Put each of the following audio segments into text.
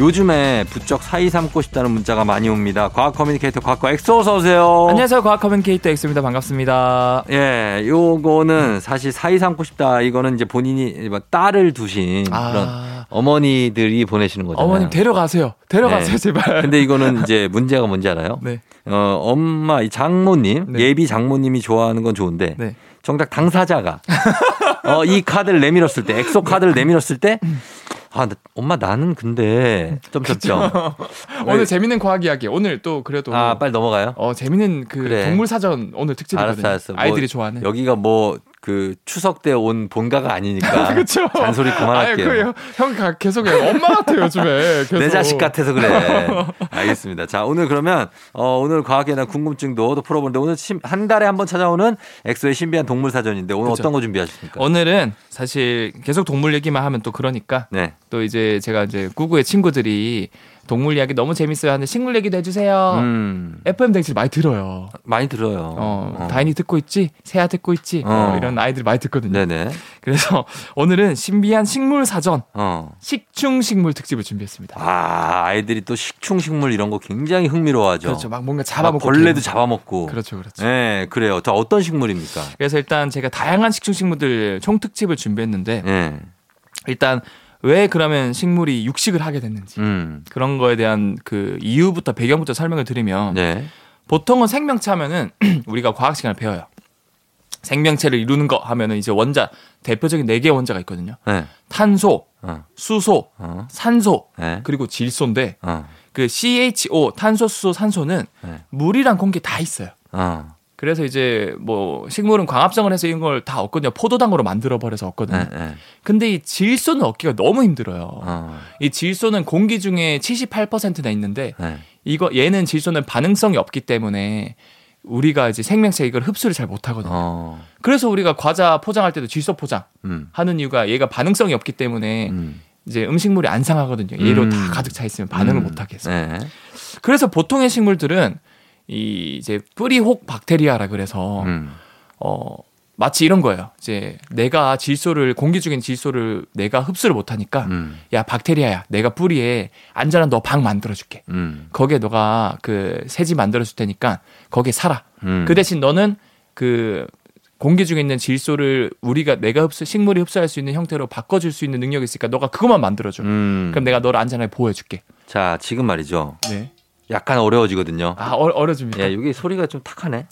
요즘에 부쩍 사위 삼고 싶다는 문자가 많이 옵니다. 과학 communicator 과학과 엑소 어서 오세요. 안녕하세요. 과학 communicator 엑소입니다. 반갑습니다. 예, 요거는 사실 사위 삼고 싶다. 이거는 이제 본인이 뭐 딸을 두신 아. 그런 어머니들이 보내시는 거잖아요. 어머님 데려가세요. 데려가세요, 네. 제발. 근데 이거는 이제 문제가 뭔지 알아요? 네. 어, 엄마, 이 장모님, 네. 예비 장모님이 좋아하는 건 좋은데 네. 정작 당사자가 어, 이 카드를 내밀었을 때, 엑소 카드를 내밀었을 때 아, 나- 엄마 나는 근데 점점점. 오늘 재밌는 과학 이야기. 오늘 또 그래도 아, 빨리 넘어가요. 어, 재밌는 그 그래. 동물 사전 오늘 특집이거든요. 알았어, 알았어. 뭐 아이들이 좋아하는. 여기가 뭐 그 추석 때 온 본가가 아니니까 그렇죠. 잔소리 그만할게요. 그 형, 형 계속. 엄마 같아요, 요즘에. 계속. 내 자식 같아서 그래. 알겠습니다. 자, 오늘 그러면 어, 오늘 과학에 대한 궁금증도 또 풀어보는데 오늘 심- 한 달에 한 번 찾아오는 엑소의 신비한 동물 사전인데 오늘 그렇죠. 어떤 거 준비하셨습니까? 오늘은 사실 계속 동물 얘기만 하면 또 그러니까 네. 또 이제 제가 이제 구구의 친구들이 동물 이야기 너무 재밌어요 하는데 식물 얘기도 해주세요. 음, FM 댕실 많이 들어요. 많이 들어요. 어, 어. 다인이 듣고 있지, 세아 듣고 있지, 어. 어, 이런 아이들 많이 듣거든요. 네네. 그래서 오늘은 신비한 식물 사전 어. 식충 식물 특집을 준비했습니다. 아, 아이들이 또 식충 식물 이런 거 굉장히 흥미로워하죠. 그렇죠. 막 뭔가 막 잡아먹고 벌레도 개는- 잡아먹고. 그렇죠, 그렇죠. 네, 그래요. 자, 어떤 식물입니까? 그래서 일단 제가 다양한 식충 식물들 총 특집을 준비했는데 네. 일단 왜 그러면 식물이 육식을 하게 됐는지 음. 그런 거에 대한 그 이유부터 배경부터 설명을 드리면 네. 보통은 생명체 하면은 우리가 과학 시간을 배워요. 생명체를 이루는 거 하면은 이제 원자 대표적인 네 개의 원자가 있거든요. 네. 탄소, 어. 수소, 어. 산소, 네. 그리고 질소인데 어. 그 CHO 탄소, 수소, 산소는 네. 물이랑 공기 다 있어요. 어. 그래서 이제 뭐 식물은 광합성을 해서 이런 걸 다 얻거든요. 포도당으로 만들어 버려서 얻거든요. 네. 네. 근데 이 질소는 얻기가 너무 힘들어요. 어. 이 질소는 공기 중에 78%나 있는데 네. 이거 얘는 질소는 반응성이 없기 때문에 우리가 이제 생명체 이걸 흡수를 잘 못하거든요. 어. 그래서 우리가 과자 포장할 때도 질소 포장 음. 하는 이유가 얘가 반응성이 없기 때문에 음. 이제 음식물이 안 상하거든요. 얘로 음. 다 가득 차 있으면 반응을 음. 못하게 해서. 네. 그래서 보통의 식물들은 이 이제 뿌리혹 박테리아라 그래서 음. 어 마치 이런 거예요. 이제 내가 질소를 공기 중인 질소를 내가 흡수를 못 하니까 음. 야 박테리아야 내가 뿌리에 안전한 너 방 만들어 줄게. 음. 거기에 너가 그 새지 만들어 줄 테니까 거기에 살아. 음. 그 대신 너는 그 공기 중에 있는 질소를 우리가 내가 흡수 식물이 흡수할 수 있는 형태로 바꿔줄 수 있는 능력이 있으니까 너가 그것만 만들어줘. 음. 그럼 내가 너를 안전하게 보호해줄게. 자, 지금 말이죠. 네. 약간 어려워지거든요. 아 어, 어려집니까? 예, 여기 소리가 좀 탁하네.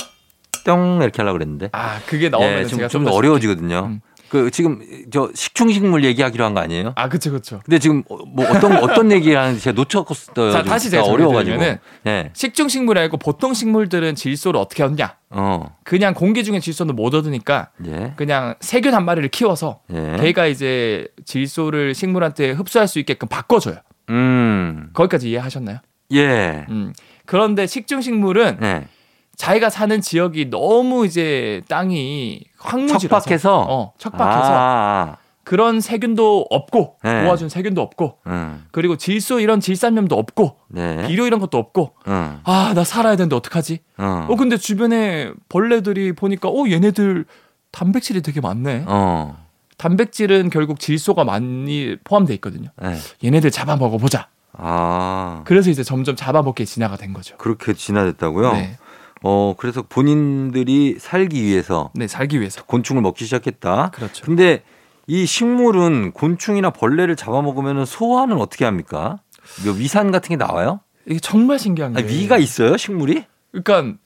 뿅 이렇게 하려고 그랬는데. 아 그게 나오면 예, 좀, 좀더 어려워지거든요. 음. 그 지금 저 식충식물 얘기하기로 한 거 아니에요? 아 그쵸 그쵸. 근데 지금 어, 뭐 어떤 어떤 얘기를 하는지 제가 놓쳤어요. 자, 좀 다시 제가 어려워가지고. 예. 식중 식물이 아니고 보통 식물들은 질소를 어떻게 얻냐? 어. 그냥 공기 중에 질소는 못 얻으니까 예. 그냥 세균 한 마리를 키워서 예. 걔가 이제 질소를 식물한테 흡수할 수 있게끔 바꿔줘요. 음. 거기까지 이해하셨나요? 예. 음. 그런데 식중 식물은 예. 자기가 사는 지역이 너무 이제 땅이 황무지라서 척박해서? 어, 척박해서 아, 그런 세균도 없고 네. 모아준 세균도 없고 아. 음. 그리고 질소 이런 질산염도 없고 네. 비료 이런 것도 없고 음. 아나 살아야 되는데 어떡하지? 어. 어 근데 주변에 벌레들이 보니까 어 얘네들 단백질이 되게 많네. 어. 단백질은 결국 질소가 많이 포함돼 있거든요. 예. 얘네들 잡아 먹어보자. 아. 그래서 이제 점점 잡아먹게 진화가 된 거죠. 그렇게 진화됐다고요? 네, 어, 그래서 본인들이 살기 위해서 네 살기 위해서. 곤충을 먹기 시작했다. 그렇죠. 근데 이 식물은 곤충이나 벌레를 잡아먹으면 소화는 어떻게 합니까? 위산 같은 게 나와요? 이게 정말 신기한 게 아니, 위가 있어요, 식물이? 그러니까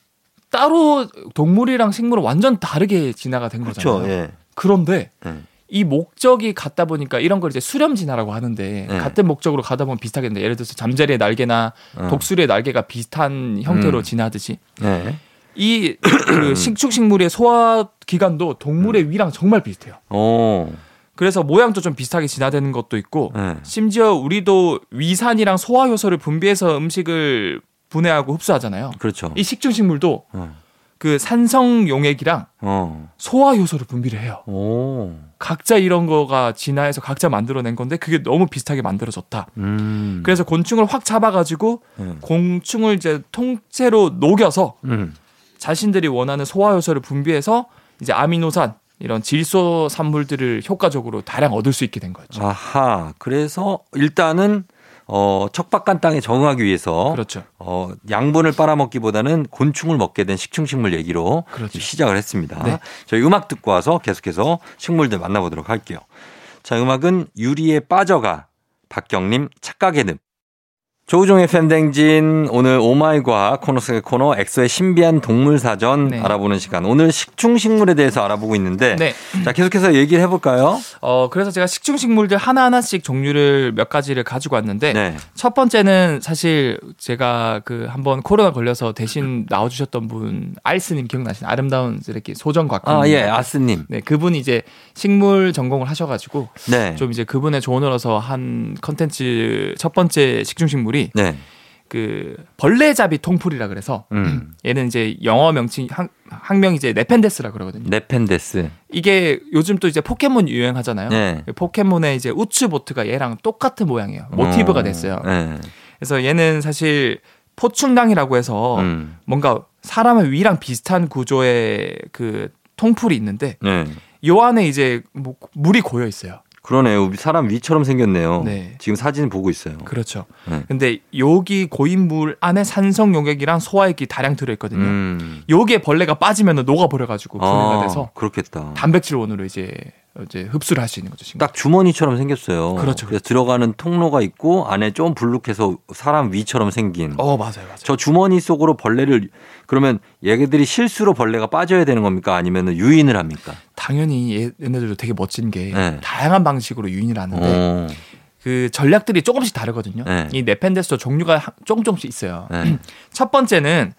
따로 동물이랑 식물은 완전 다르게 진화가 된 거잖아요. 그렇죠. 예. 그런데 예. 이 목적이 같다 보니까 이런 걸 이제 수렴 진화라고 하는데 네. 같은 목적으로 가다 보면 비슷하겠는데 예를 들어서 잠자리의 날개나 어. 독수리의 날개가 비슷한 형태로 음. 진화하듯이 네. 이 그 식축식물의 소화 기관도 동물의 위랑 정말 비슷해요. 오. 그래서 모양도 좀 비슷하게 진화되는 것도 있고 네. 심지어 우리도 위산이랑 소화 효소를 분비해서 음식을 분해하고 흡수하잖아요. 그렇죠. 이 식중식물도 어. 그 산성 용액이랑 어. 소화 효소를 분비를 해요. 오. 각자 이런 거가 진화해서 각자 만들어낸 건데 그게 너무 비슷하게 만들어졌다. 음. 그래서 곤충을 확 잡아가지고 음. 곤충을 이제 통째로 녹여서 음. 자신들이 원하는 소화 효소를 분비해서 이제 아미노산 이런 질소 산물들을 효과적으로 다량 얻을 수 있게 된 거죠. 아하. 그래서 일단은 어, 척박한 땅에 적응하기 위해서 그렇죠. 어, 양분을 빨아먹기보다는 곤충을 먹게 된 식충식물 얘기로 그렇죠. 시작을 했습니다. 네. 저희 음악 듣고 와서 계속해서 식물들 만나보도록 할게요. 자, 음악은 유리의 빠져가 박경림 착각의 늪. 조우종의 FM대행진 오늘 Oh my 과학 코너 속의 코너 엑소의 신비한 동물 사전 네. 알아보는 시간. 오늘 식충식물에 대해서 알아보고 있는데 네. 자, 계속해서 얘기를 해볼까요? 어 그래서 제가 식충식물들 하나 하나씩 종류를 몇 가지를 가지고 왔는데 네. 첫 번째는 사실 제가 그 한번 코로나 걸려서 대신 나와주셨던 분 알스님 기억나시나요? 아름다운 이렇게 소정 과학. 아, 예, 아스님. 네, 그분이 이제 식물 전공을 하셔가지고 네. 좀 이제 그분의 조언을 얻어서 한 컨텐츠 첫 번째 식충식물이 네. 그 벌레잡이 통풀이라 그래서 음. 얘는 이제 영어 명칭 학, 학명이 이제 네펜데스라 그러거든요. 네펜데스. 이게 요즘 또 이제 포켓몬 유행하잖아요. 네. 포켓몬의 이제 우츠 보트가 얘랑 똑같은 모양이에요. 모티브가 어, 됐어요. 네. 그래서 얘는 사실 포충랑이라고 해서 음. 뭔가 사람의 위랑 비슷한 구조의 그 통풀이 있는데 네. 요 안에 이제 뭐 물이 고여 있어요. 그러네요. 사람 위처럼 생겼네요. 네. 지금 사진 보고 있어요. 그렇죠. 네. 근데 여기 고인 물 안에 산성 용액이랑 소화액이 다량 들어 있거든요. 음. 여기에 벌레가 빠지면 녹아 버려 가지고 분해가 아, 돼서 그렇겠다. 단백질 원으로 이제 이제 흡수를 할 수 있는 거죠. 딱 주머니처럼 생겼어요. 그렇죠, 그래서 들어가는 통로가 있고 안에 좀 불룩해서 사람 위처럼 생긴. 어 맞아요, 맞아요. 저 주머니 속으로 벌레를 그러면 얘네들이 실수로 벌레가 빠져야 되는 겁니까? 아니면 유인을 합니까? 당연히 얘- 얘네들도 되게 멋진 게 네. 다양한 방식으로 유인을 하는데 어. 그 전략들이 조금씩 다르거든요. 네. 이 네펜데스도 종류가 하- 조금 조금씩 있어요. 네. 첫 번째는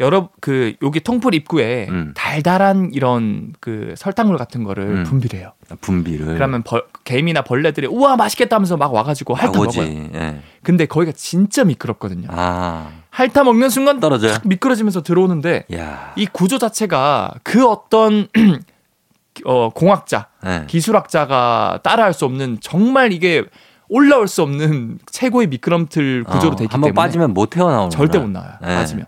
여러 그 여기 통풀 입구에 음. 달달한 이런 그 설탕물 같은 거를 음. 분비해요. 분비를. 그러면 벌, 개미나 벌레들이 우와 맛있겠다 하면서 막 와가지고 핥아 먹어요. 예. 근데 거기가 진짜 미끄럽거든요. 아. 핥아 먹는 순간 떨어져요? 탁 미끄러지면서 들어오는데 야. 이 구조 자체가 그 어떤 어, 공학자, 예. 기술학자가 따라할 수 없는 정말 이게 올라올 수 없는 최고의 미끄럼틀 구조로 어, 돼 있기 한번 때문에 빠지면 못 헤어나오는 절대 못 나와요. 네. 빠지면.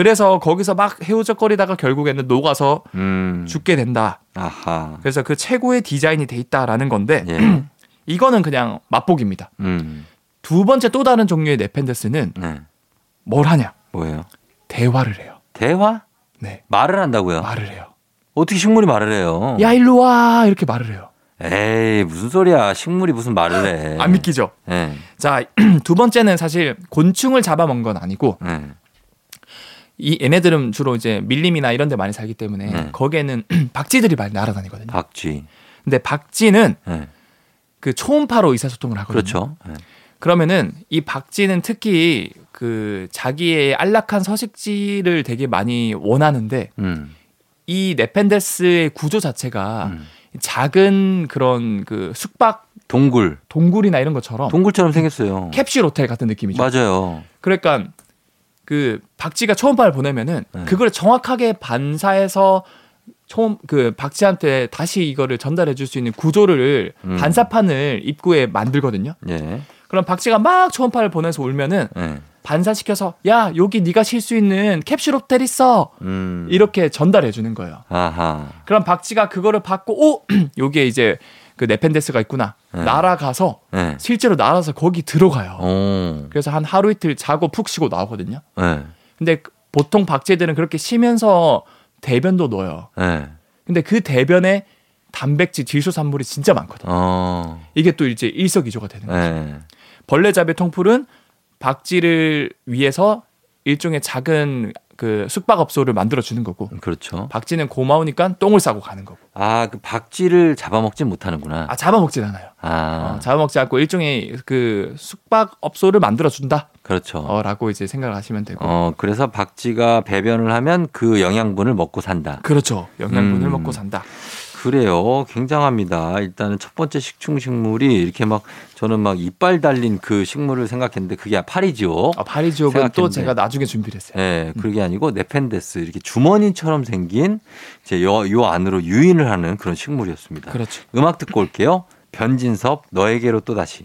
그래서 거기서 막 헤우적거리다가 결국에는 녹아서 음. 죽게 된다. 아하. 그래서 그 최고의 디자인이 돼 있다라는 건데 예. 이거는 그냥 맛보기입니다. 음. 두 번째 또 다른 종류의 네펜데스는 네. 뭘 하냐? 뭐예요? 대화를 해요. 대화? 네. 말을 한다고요? 말을 해요. 어떻게 식물이 말을 해요? 야 일로 와 이렇게 말을 해요. 에이 무슨 소리야? 식물이 무슨 말을 해? 안 믿기죠? 예. 자, 두 번째는 사실 곤충을 잡아먹은 건 아니고 예. 이 얘네들은 주로 이제 밀림이나 이런 데 많이 살기 때문에 네. 거기에는 박쥐들이 많이 날아다니거든요. 박쥐. 근데 박쥐는 예. 그 초음파로 의사소통을 하거든요. 그렇죠. 예. 그러면은 이 박쥐는 특히 그 자기의 안락한 서식지를 되게 많이 원하는데 음. 이 네펜데스의 구조 자체가 음. 작은 그런 그 숙박 동굴. 동굴이나 이런 것처럼 동굴처럼 생겼어요. 캡슐 호텔 같은 느낌이죠. 맞아요. 그러니까 그 박쥐가 초음파를 보내면은 네. 그걸 정확하게 반사해서 초음 그 박쥐한테 다시 이거를 전달해 줄 수 있는 구조를 음. 반사판을 입구에 만들거든요. 예. 그럼 박쥐가 막 초음파를 보내서 울면은 예. 반사시켜서 야 여기 네가 쉴 수 있는 캡슐 호텔 있어 음. 이렇게 전달해 주는 거예요. 아하. 그럼 박쥐가 그거를 받고 오 여기에 이제 그 네펜데스가 있구나 네. 날아가서 예. 실제로 날아서 거기 들어가요. 오. 그래서 한 하루 이틀 자고 푹 쉬고 나오거든요. 예. 근데 보통 박쥐들은 그렇게 쉬면서 대변도 넣어요. 예. 근데 그 대변에 단백질, 질소산물이 진짜 많거든요. 어. 이게 또 이제 일석이조가 되는 거죠. 예. 벌레 잡이 통풀은 박쥐를 위해서 일종의 작은 그 숙박업소를 만들어 주는 거고 그렇죠. 박쥐는 고마우니까 똥을 싸고 가는 거고 아, 그 박쥐를 잡아먹진 못하는구나. 아 잡아먹진 않아요. 아, 어, 잡아먹지 않고 일종의 그 숙박업소를 만들어 준다라고 그렇죠. 이제 생각을 하시면 되고 어, 그래서 박쥐가 배변을 하면 그 영양분을 먹고 산다. 그렇죠. 영양분을 음. 먹고 산다. 그래요. 굉장합니다. 일단은 첫 번째 식충식물이 이렇게 막 저는 막 이빨 달린 그 식물을 생각했는데 그게 파리지옥. 아, 파리지옥은 또 생각했는데. 제가 나중에 준비를 했어요. 예, 그게 아니고 네펜데스 이렇게 주머니처럼 생긴 이제 요, 요 안으로 유인을 하는 그런 식물이었습니다. 그렇죠. 음악 듣고 올게요. 변진섭 너에게로 또 다시.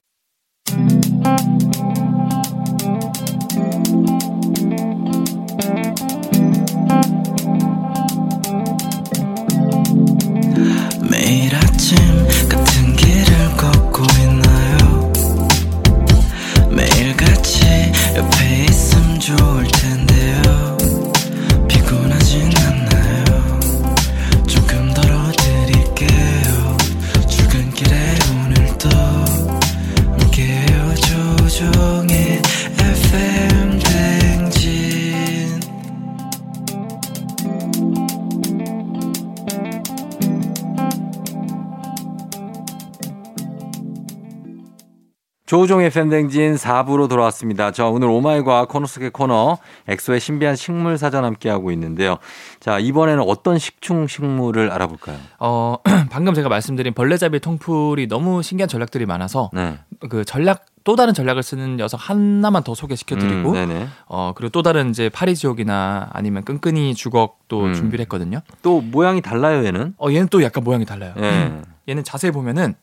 조우종의 팬댕진 4부로 돌아왔습니다. 저 오늘 오마이과 코너 속의 코너 엑소의 신비한 식물 사전 함께하고 있는데요. 자, 이번에는 어떤 식충 식물을 알아볼까요? 어, 방금 제가 말씀드린 벌레잡이 통풀이 너무 신기한 전략들이 많아서 네. 그 전략 또 다른 전략을 쓰는 녀석 하나만 더 소개시켜 드리고 음. 어 그리고 또 다른 이제 파리 지옥이나 아니면 끈끈이 주걱도 음. 준비를 했거든요. 또 모양이 달라요, 얘는. 어 얘는 또 약간 모양이 달라요. 예. 얘는 자세히 보면은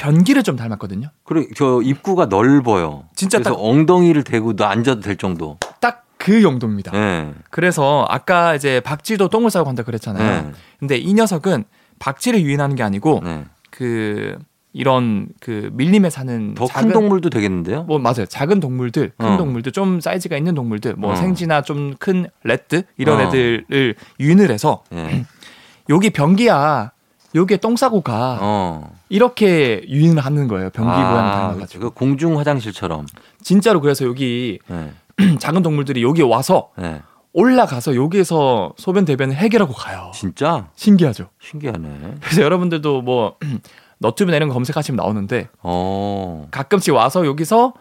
변기를 좀 닮았거든요. 그리고 저 입구가 넓어요. 진짜 그래서 딱- 엉덩이를 대고 너 앉아도 될 정도. 딱 그 용도입니다. 예. 그래서 아까 이제 박쥐도 똥을 싸고 간다 그랬잖아요. 네. 근데 이 녀석은 박쥐를 유인하는 게 아니고 네. 그 이런 그 밀림에 사는 더 큰 동물도 되겠는데요? 뭐 맞아요. 작은 동물들, 큰 어. 동물들, 좀 사이즈가 있는 동물들, 뭐 어. 생쥐나 좀 큰 레드 이런 어. 애들을 유인을 해서 예. 여기 변기야. 여기에 똥 싸고 가. 어. 이렇게 유인을 하는 거예요. 변기 모양이 닮아가지고. 그 공중 화장실처럼. 진짜로 그래서 여기 예. 작은 동물들이 여기 와서 예. 올라가서 여기에서 소변 대변을 해결하고 가요. 진짜 신기하죠. 신기하네. 그래서 여러분들도 뭐 너튜브 내는 거 검색하시면 나오는데 어. 가끔씩 와서 여기서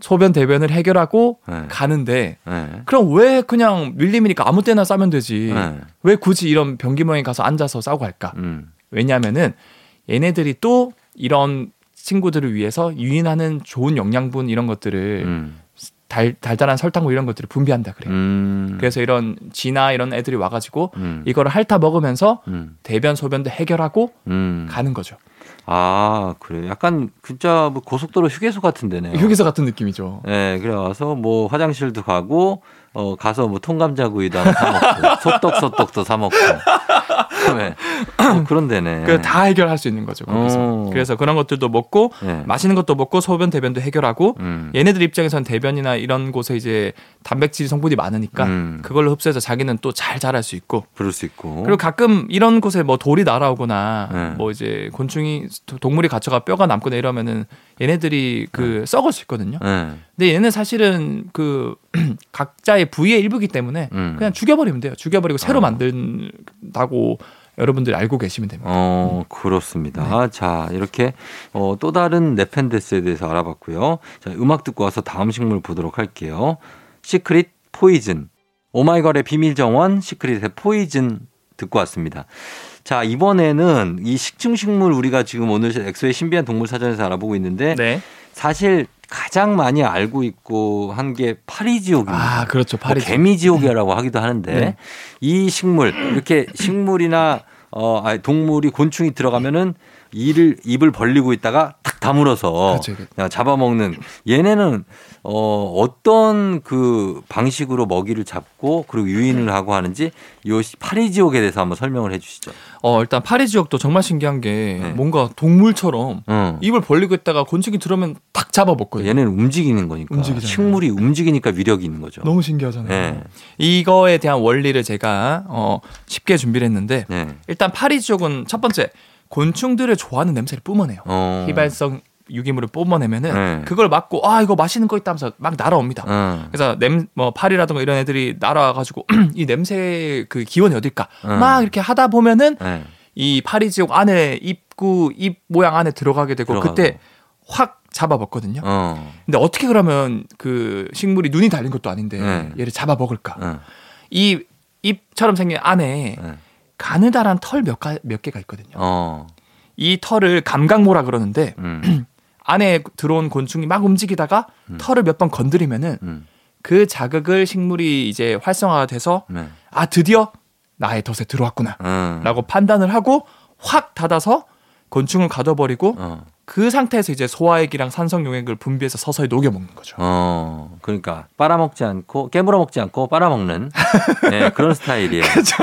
소변 대변을 해결하고 네. 가는데 예. 그럼 왜 그냥 밀림이니까 아무 때나 싸면 되지 네. 왜 굳이 이런 변기 모양에 가서 앉아서 싸고 갈까 음. 왜냐하면은 얘네들이 또 이런 친구들을 위해서 유인하는 좋은 영양분 이런 것들을 음. 달, 달달한 설탕물 이런 것들을 분비한다 그래요 음. 그래서 이런 쥐나 이런 애들이 와가지고 음. 이거를 핥아 먹으면서 음. 대변 소변도 해결하고 음. 가는 거죠 아, 그래. 약간 진짜 뭐 고속도로 휴게소 같은 데네요. 휴게소 같은 느낌이죠 예, 그래 와서 뭐 화장실도 가고 어 가서 뭐 통감자구이도 한번 사 먹고 소떡 소떡도 사 먹고. 네. 뭐 그런 데네. 그다 해결할 수 있는 거죠 거기서 어. 그래서 그런 것들도 먹고 예. 맛있는 것도 먹고 소변 대변도 해결하고 음. 얘네들 입장에선 대변이나 이런 곳에 이제 단백질 성분이 많으니까 음. 그걸로 흡수해서 자기는 또 잘 자랄 수 있고 그럴 수 있고. 그리고 가끔 이런 곳에 뭐 돌이 날아오거나 네. 뭐 이제 곤충이 동물이 갇혀가 뼈가 남거나 이러면은 얘네들이 그 썩을 수 있거든요. 예. 근데 얘는 사실은 그 각자의 부위의 일부기 때문에 음. 그냥 죽여버리면 돼요. 죽여버리고 새로 어. 만든다고 여러분들이 알고 계시면 됩니다. 어, 그렇습니다. 자, 이렇게 어, 또 다른 네펜데스에 대해서 알아봤고요. 자, 음악 듣고 와서 다음 식물 보도록 할게요. 시크릿 Poison. 오마이걸의 비밀 정원 시크릿의 Poison 듣고 왔습니다. 자, 이번에는 이 식충식물 우리가 지금 오늘 엑소의 신비한 동물 사전에서 알아보고 있는데 네. 사실 가장 많이 알고 있고 한 게 파리지옥입니다. 아 그렇죠. 뭐 파리. 개미지옥이라고 하기도 하는데 네. 이 식물 이렇게 식물이나 어 아니, 동물이 곤충이 들어가면은 이를 입을 벌리고 있다가 탁 다물어서 그렇죠. 그냥 잡아먹는 얘네는 어 어떤 그 방식으로 먹이를 잡고 그리고 유인을 하고 하는지 요 파리 지옥에 대해서 한번 설명을 해주시죠. 어 일단 파리 지역도 정말 신기한 게 네. 뭔가 동물처럼 어. 입을 벌리고 있다가 곤충이 들어오면 탁 잡아 먹거든요. 얘네는 움직이는 거니까 움직이잖아요. 식물이 움직이니까 위력이 있는 거죠. 너무 신기하잖아요. 네. 이거에 대한 원리를 제가 어 쉽게 준비를 했는데 네. 일단 파리 지옥은 첫 번째 곤충들을 좋아하는 냄새를 뿜어내요. 어. 휘발성 유기물을 뿜어내면은 네. 그걸 맞고 아 이거 맛있는 거 있다 하면서 막 날아옵니다. 어. 그래서 냄 뭐 파리라든가 이런 애들이 날아와가지고 이 냄새 그 기원이 어딜까 음. 막 이렇게 하다 보면은 네. 이 파리 지옥 안에 입구 입 모양 안에 들어가게 되고 들어가고. 그때 확 잡아먹거든요. 어. 근데 어떻게 그러면 그 식물이 눈이 달린 것도 아닌데 네. 얘를 잡아먹을까? 어. 이 입처럼 생긴 안에 네. 가느다란 털 몇 몇 개가 있거든요. 어. 이 털을 감각모라 그러는데 음. 안에 들어온 곤충이 막 움직이다가 털을 몇 번 건드리면은 음. 그 자극을 식물이 이제 활성화가 돼서 네. 아 드디어 나의 덫에 들어왔구나 음. 라고 판단을 하고 확 닫아서 곤충을 가둬버리고 어. 그 상태에서 이제 소화액이랑 산성 용액을 분비해서 서서히 녹여 먹는 거죠. 어. 그러니까 빨아먹지 않고 깨물어 먹지 않고 빨아먹는 네, 그런 스타일이에요. 그렇죠.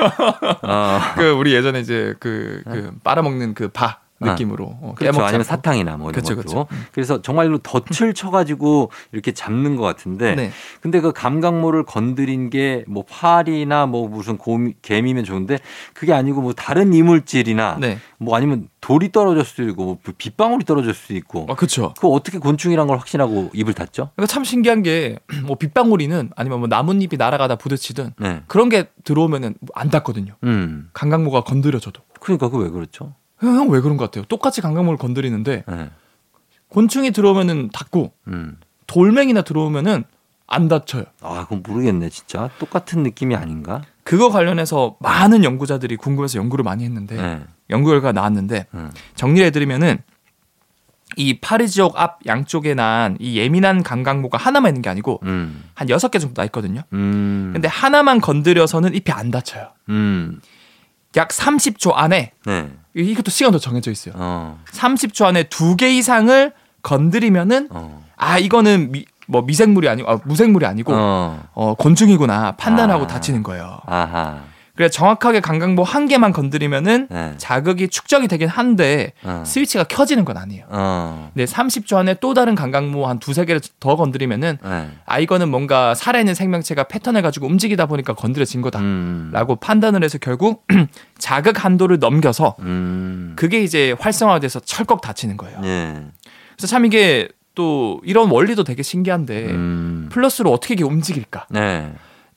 어. 그 우리 예전에 이제 그, 그 빨아먹는 그 바 느낌으로 어, 그렇죠. 아니면. 사탕이나 뭐 이런 그쵸, 것도. 그쵸. 음. 그래서 정말로 덫을 쳐가지고 이렇게 잡는 것 같은데. 네. 근데 그 감각모를 건드린 게 뭐 파리나 뭐 무슨 곰, 개미면 좋은데 그게 아니고 뭐 다른 이물질이나 네. 뭐 아니면 돌이 떨어질 수도 있고 뭐 빗방울이 떨어질 수도 있고. 아, 그렇죠. 그거 어떻게 곤충이란 걸 확신하고 입을 닫죠? 그러니까 참 신기한 게 뭐 빗방울이는 아니면 뭐 나뭇잎이 날아가다 부딪히든 네. 그런 게 들어오면은 안 닿거든요. 음. 강강모가 건드려져도. 그러니까 그 왜 그렇죠? 형 왜 그런 것 같아요? 똑같이 강강모를 건드리는데 네. 곤충이 들어오면은 닿고 음. 돌멩이나 들어오면은 안 닿쳐요. 아, 그건 모르겠네, 진짜. 똑같은 느낌이 아닌가? 그거 관련해서 많은 연구자들이 궁금해서 연구를 많이 했는데 네. 연구 결과가 나왔는데 음. 정리를 해드리면은 이 파리 지역 앞 양쪽에 난 이 예민한 감각모가 하나만 있는 게 아니고 음. 한 여섯 개 정도 나 있거든요. 음. 근데 하나만 건드려서는 잎이 안 닫혀요. 음. 약 30초 안에 네. 이것도 시간도 정해져 있어요. 어. 30초 안에 두 개 이상을 건드리면은 어. 아 이거는 미, 뭐 미생물이 아니고 아, 무생물이 아니고 어. 어. 곤충이구나 판단하고 아. 다치는 거예요. 아하. 그래서 정확하게 강강모 한 개만 건드리면은 네. 자극이 축적이 되긴 한데 어. 스위치가 켜지는 건 아니에요. 어. 근데 30초 안에 또 다른 강강모 한 두세 개를 더 건드리면은 네. 아 이거는 뭔가 살아있는 생명체가 패턴을 가지고 움직이다 보니까 건드려진 거다. 음. 라고 판단을 해서 결국 자극 한도를 넘겨서 음. 그게 이제 활성화돼서 철컥 닫히는 거예요. 예. 그래서 참 이게 또 이런 원리도 되게 신기한데 음. 플러스로 어떻게 이게 움직일까?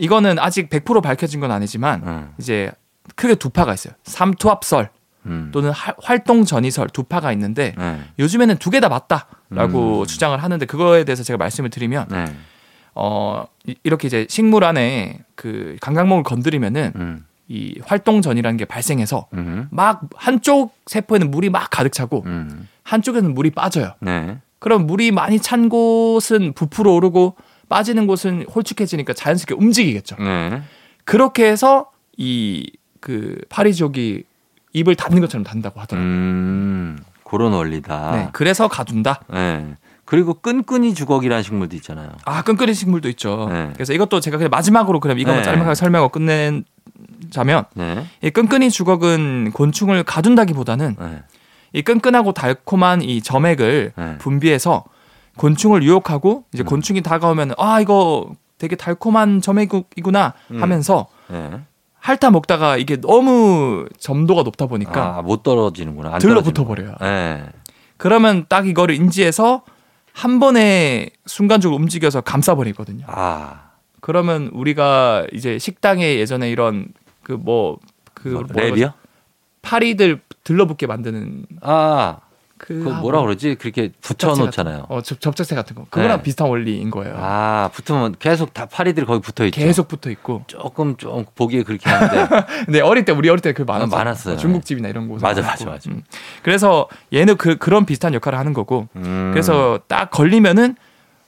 네. 이거는 아직 100% 밝혀진 건 아니지만 음. 이제 크게 두 파가 있어요. 삼투압설 음. 또는 하- 활동 전이설 두 파가 있는데 네. 요즘에는 두 개 다 맞다라고 음. 주장을 하는데 그거에 대해서 제가 말씀을 드리면 네. 어 이- 이렇게 이제 식물 안에 그 감각목을 건드리면은 음. 이 활동 전이라는 게 발생해서 음. 막 한쪽 세포에는 물이 막 가득 차고 음. 한쪽에는 물이 빠져요. 네. 그럼 물이 많이 찬 곳은 부풀어 오르고 빠지는 곳은 홀쭉해지니까 자연스럽게 움직이겠죠. 네. 그렇게 해서 이 그 파리족이 입을 닫는 것처럼 닫는다고 하더라고요. 음. 그런 원리다. 네, 그래서 가둔다. 네. 그리고 끈끈이 주걱이라는 식물도 있잖아요. 아 끈끈이 식물도 있죠. 네. 그래서 이것도 제가 그냥 마지막으로 그럼 이거만 네. 짤막하게 설명하고 끝내자면 네. 이 끈끈이 주걱은 곤충을 가둔다기보다는 네. 이 끈끈하고 달콤한 이 점액을 네. 분비해서 곤충을 유혹하고 이제 음. 곤충이 다가오면 아 이거 되게 달콤한 점액이구나 음. 하면서 네. 핥아 먹다가 이게 너무 점도가 높다 보니까 아, 못 떨어지는구나. 안 들러붙어. 버려요. 네. 그러면 딱 이거를 인지해서 한 번에 순간적으로 움직여서 감싸버리거든요. 아. 그러면 우리가 이제 식당에 예전에 이런 그 뭐그 뭐, 랩이요? 파리들 들러붙게 만드는 아. 그, 그 뭐라 그러지? 그렇게 붙여 놓잖아요. 어 접, 접착제 같은 거 그거랑 네. 비슷한 원리인 거예요. 아, 붙으면 계속 다 파리들이 거기 붙어 있죠. 계속 붙어 있고. 조금 좀 보기에 그렇게 하는데. 근데 어릴 때 우리 어릴 때 그 많았어요. 아, 많았어요. 중국집이나 이런 곳에 맞아. 맞아, 맞아. 음. 그래서 얘는 그 그런 비슷한 역할을 하는 거고. 음. 그래서 딱 걸리면은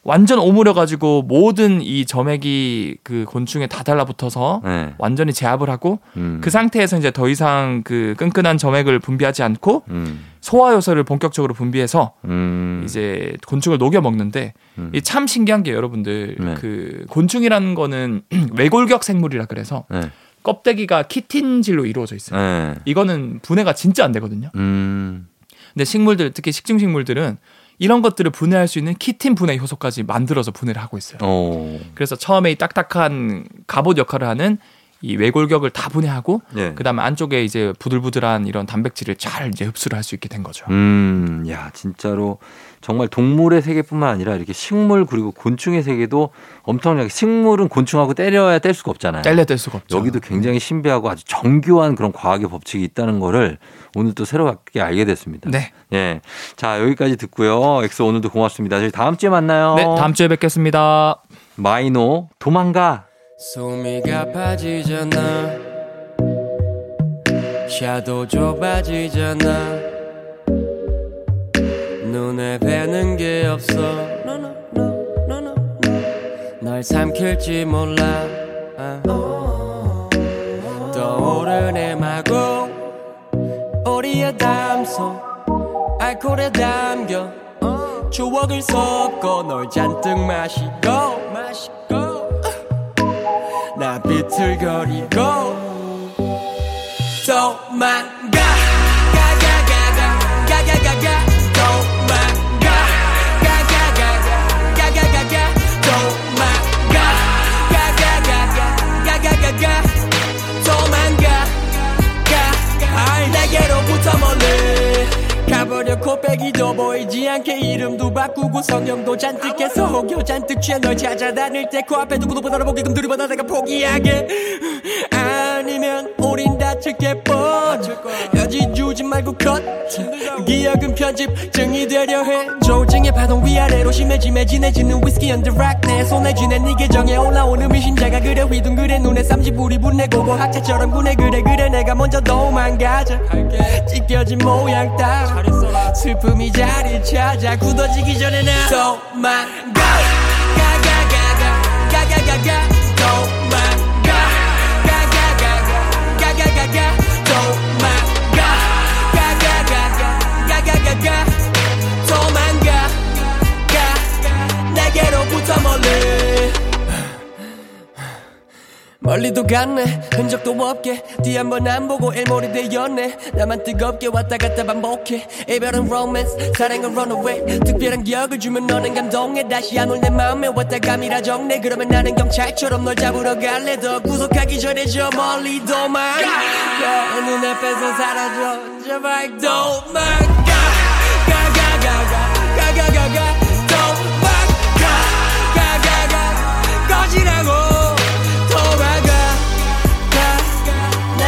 완전 오므려 가지고 모든 이 점액이 그 곤충에 다 달라붙어서 네. 완전히 제압을 하고 음. 그 상태에서 이제 더 이상 그 끈끈한 점액을 분비하지 않고 음. 소화 요소를 본격적으로 분비해서 음. 이제 곤충을 녹여 먹는데 음. 이참 신기한 게 여러분들 네. 그 곤충이라는 거는 외골격 생물이라 그래서 네. 껍데기가 키틴질로 이루어져 있어요. 네. 이거는 분해가 진짜 안 되거든요. 음. 근데 식물들 특히 식중식물들은 이런 것들을 분해할 수 있는 키틴 분해 효소까지 만들어서 분해를 하고 있어요. 오. 그래서 처음에 이 딱딱한 갑옷 역할을 하는 이 외골격을 다 분해하고 예. 그다음에 안쪽에 이제 부들부들한 이런 단백질을 잘 이제 흡수를 할 수 있게 된 거죠. 음, 야, 진짜로 정말 동물의 세계뿐만 아니라 이렇게 식물 그리고 곤충의 세계도 엄청나게 식물은 곤충하고 때려야 뗄 수가 없잖아요. 잘려뗄 수가 없죠. 여기도 굉장히 신비하고 아주 정교한 그런 과학의 법칙이 있다는 거를 오늘 또 새롭게 알게 됐습니다. 네. 예. 자, 여기까지 듣고요. 엑소 오늘도 고맙습니다. 저희 다음 주에 만나요. 네, 다음 주에 뵙겠습니다. 마이노 도망가. 소미가 빠지잖아. 샤도 좁아지잖아. 눈에 뵈는 게 없어. No, no, no, no. 널 삼킬지 몰라. 아. 떠오르네 마구 우리의 담소 알코올에 담겨. 추억을 섞어 널 잔뜩 마시고 나 비틀거리고 도망가 바꾸고 성형도 잔뜩 해서 혹여 잔뜩 취해 널 찾아다닐 때 코앞에 두고 도 보다를 보기 금두리보다 내가 포기하게. 아니면 우린 다칠 게 뻔. 여지 말고 컷 기억은 편집증이 되려 해. 조증의 파동 위아래로 심해지매 진해지는 위스키 on the rock 내 손에 쥐는 네 계정에 올라오는 미신자가 그래 휘둥그레 눈에 쌍심지 불이 붙네 고고학자처럼 구네 그래 그래 내가 먼저 도망가자 찢겨진 모양 따라 슬픔이 자리 찾아 굳어지기 전에 나 도망가 가가가가 가가가가 멀리도 갔네. 흔적도 없게. 뒤 한 번 안 보고 일몰이 되었네. 나만 뜨겁게 왔다 갔다 반복해. 이별은 로맨스 사랑은 runaway. 특별한 기억을 주면 너는 감동해. 다시 안 올내 맘에 왔다 감이라 정네. 그러면 나는 경찰처럼 널 잡으러 갈래. 더 구속하기 전에 저 멀리 도망가. 눈앞에서 사라져. 제발 도망가. 가가가가. 가가가가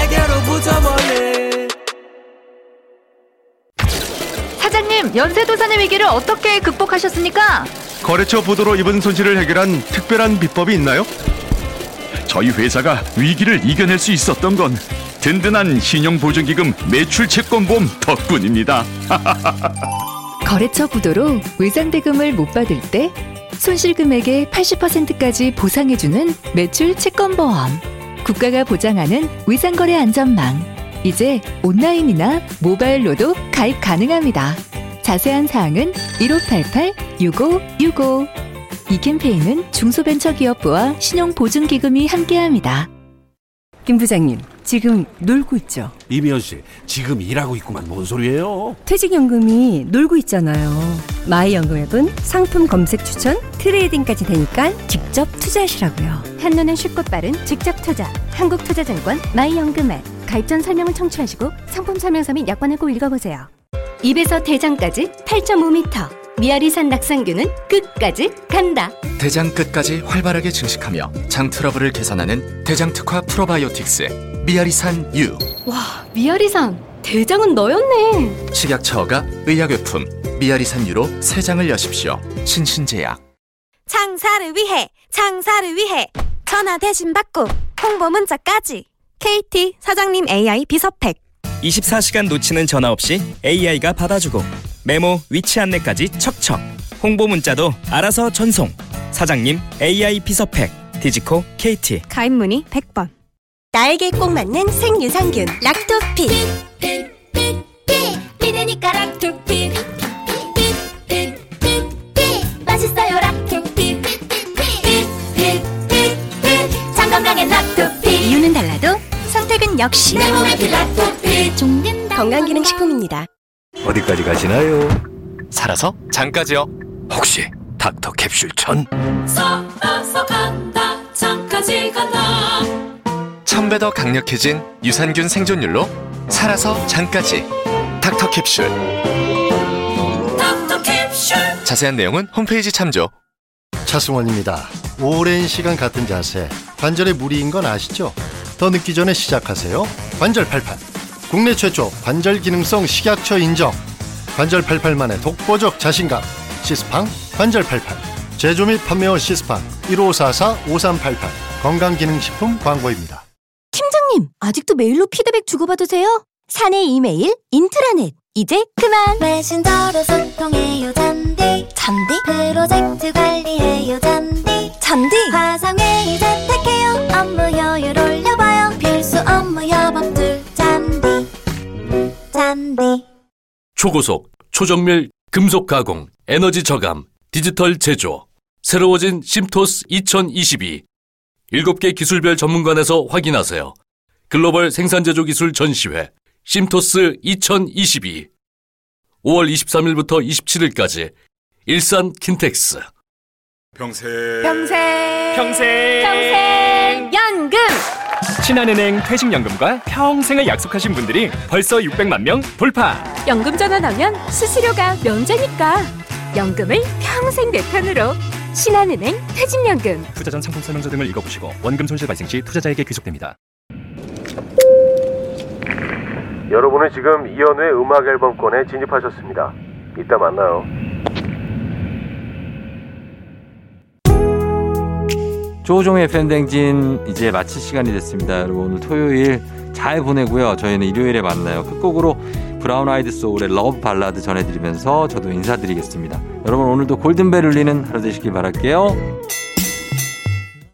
내게로부터 멀리 사장님, 연쇄도산의 위기를 어떻게 극복하셨습니까? 거래처 부도로 입은 손실을 해결한 특별한 비법이 있나요? 저희 회사가 위기를 이겨낼 수 있었던 건 든든한 신용보증기금 매출 채권보험 덕분입니다. 거래처 부도로 외상대금을 못 받을 때 손실금액의 80%까지 보상해주는 매출 채권보험. 국가가 보장하는 외상거래 안전망. 이제 온라인이나 모바일로도 가입 가능합니다. 자세한 사항은 1588-6565. 이 캠페인은 중소벤처기업부와 신용보증기금이 함께합니다. 김 부장님, 지금 놀고 있죠? 이미연 씨, 지금 일하고 있구만 뭔 소리예요? 퇴직연금이 놀고 있잖아요. 마이연금 앱은 상품 검색 추천, 트레이딩까지 되니까 직접 투자하시라고요. 한눈엔 쉽고 빠른 직접 투자 한국투자증권 마이연금 앱 가입 전 설명을 청취하시고 상품 설명서 및 약관을 꼭 읽어보세요 입에서 대장까지 8.5m 미아리산 낙상균은 끝까지 간다 대장 끝까지 활발하게 증식하며 장 트러블을 개선하는 대장 특화 프로바이오틱스 미아리산 U 와 미아리산. 대장은 너였네. 식약처가 의약외품 미아리산 U로 새 장을 여십시오. 신신제약. 창사를 위해 창사를 위해. 전화 대신 받고 홍보 문자까지. KT 사장님 AI 비서팩. 24시간 놓치는 전화 없이 AI가 받아주고 메모 위치 안내까지 척척. 홍보 문자도 알아서 전송. 사장님 AI 비서팩. 디지코 KT 가입 문의 100번 나에게 꼭 맞는 생유산균 락토핏 피드니까 락토피 맛있어요 락토피 장 건강엔 락토피 이유는 달라도 선택은 역시 내 몸에 락토피. 종근당 건강기능식품입니다. 어디까지 가시나요? 살아서 장까지요. 혹시 닥터 캡슐 천? 살아서 간 1000배 더 강력해진 유산균 생존율로 살아서 장까지. 닥터 캡슐. 닥터 캡슐. 자세한 내용은 홈페이지 참조. 차승원입니다. 오랜 시간 같은 자세. 관절에 무리인 건 아시죠? 더 늦기 전에 시작하세요. 관절 팔팔. 국내 최초 관절 기능성 식약처 인정. 관절 팔팔만의 독보적 자신감. 시스팡 관절 팔팔. 제조 및 판매원 시스팡 1544-5388 건강기능식품 광고입니다. 팀장님 아직도 메일로 피드백 주고받으세요? 사내 이메일 인트라넷. 이제 그만. 메신저로 소통해요 잔디. 잔디? 프로젝트 관리해요 잔디. 잔디? 화상회의 재택해요 업무 효율 올려봐요. 필수 업무 여법들 잔디. 잔디. 초고속, 초정밀, 금속 가공, 에너지 저감, 디지털 제조. 새로워진 심토스 2022. 7개 기술별 전문관에서 확인하세요. 글로벌 생산제조 기술 전시회 심토스 2022. 5월 23일부터 27일까지 일산 킨텍스. 평생 평생 평생 평생 연금 신한은행 퇴직연금과 평생을 약속하신 분들이 벌써 600만 명 돌파. 연금 전환하면 수수료가 면제니까 연금을 평생 내 편으로 신한은행 퇴직연금 투자 전 상품 설명서 등을 읽어보시고 원금 손실 발생 시 투자자에게 귀속됩니다. 여러분은 지금 이연우의 음악 앨범권에 진입하셨습니다. 이따 만나요. 조종의 팬댕진 이제 마칠 시간이 됐습니다. 여러분 오늘 토요일 잘 보내고요. 저희는 일요일에 만나요. 끝곡으로 브라운 아이드 소울의 Love Ballad 전해드리면서 저도 인사드리겠습니다. 여러분 오늘도 골든벨 울리는 하루 되시길 바랄게요.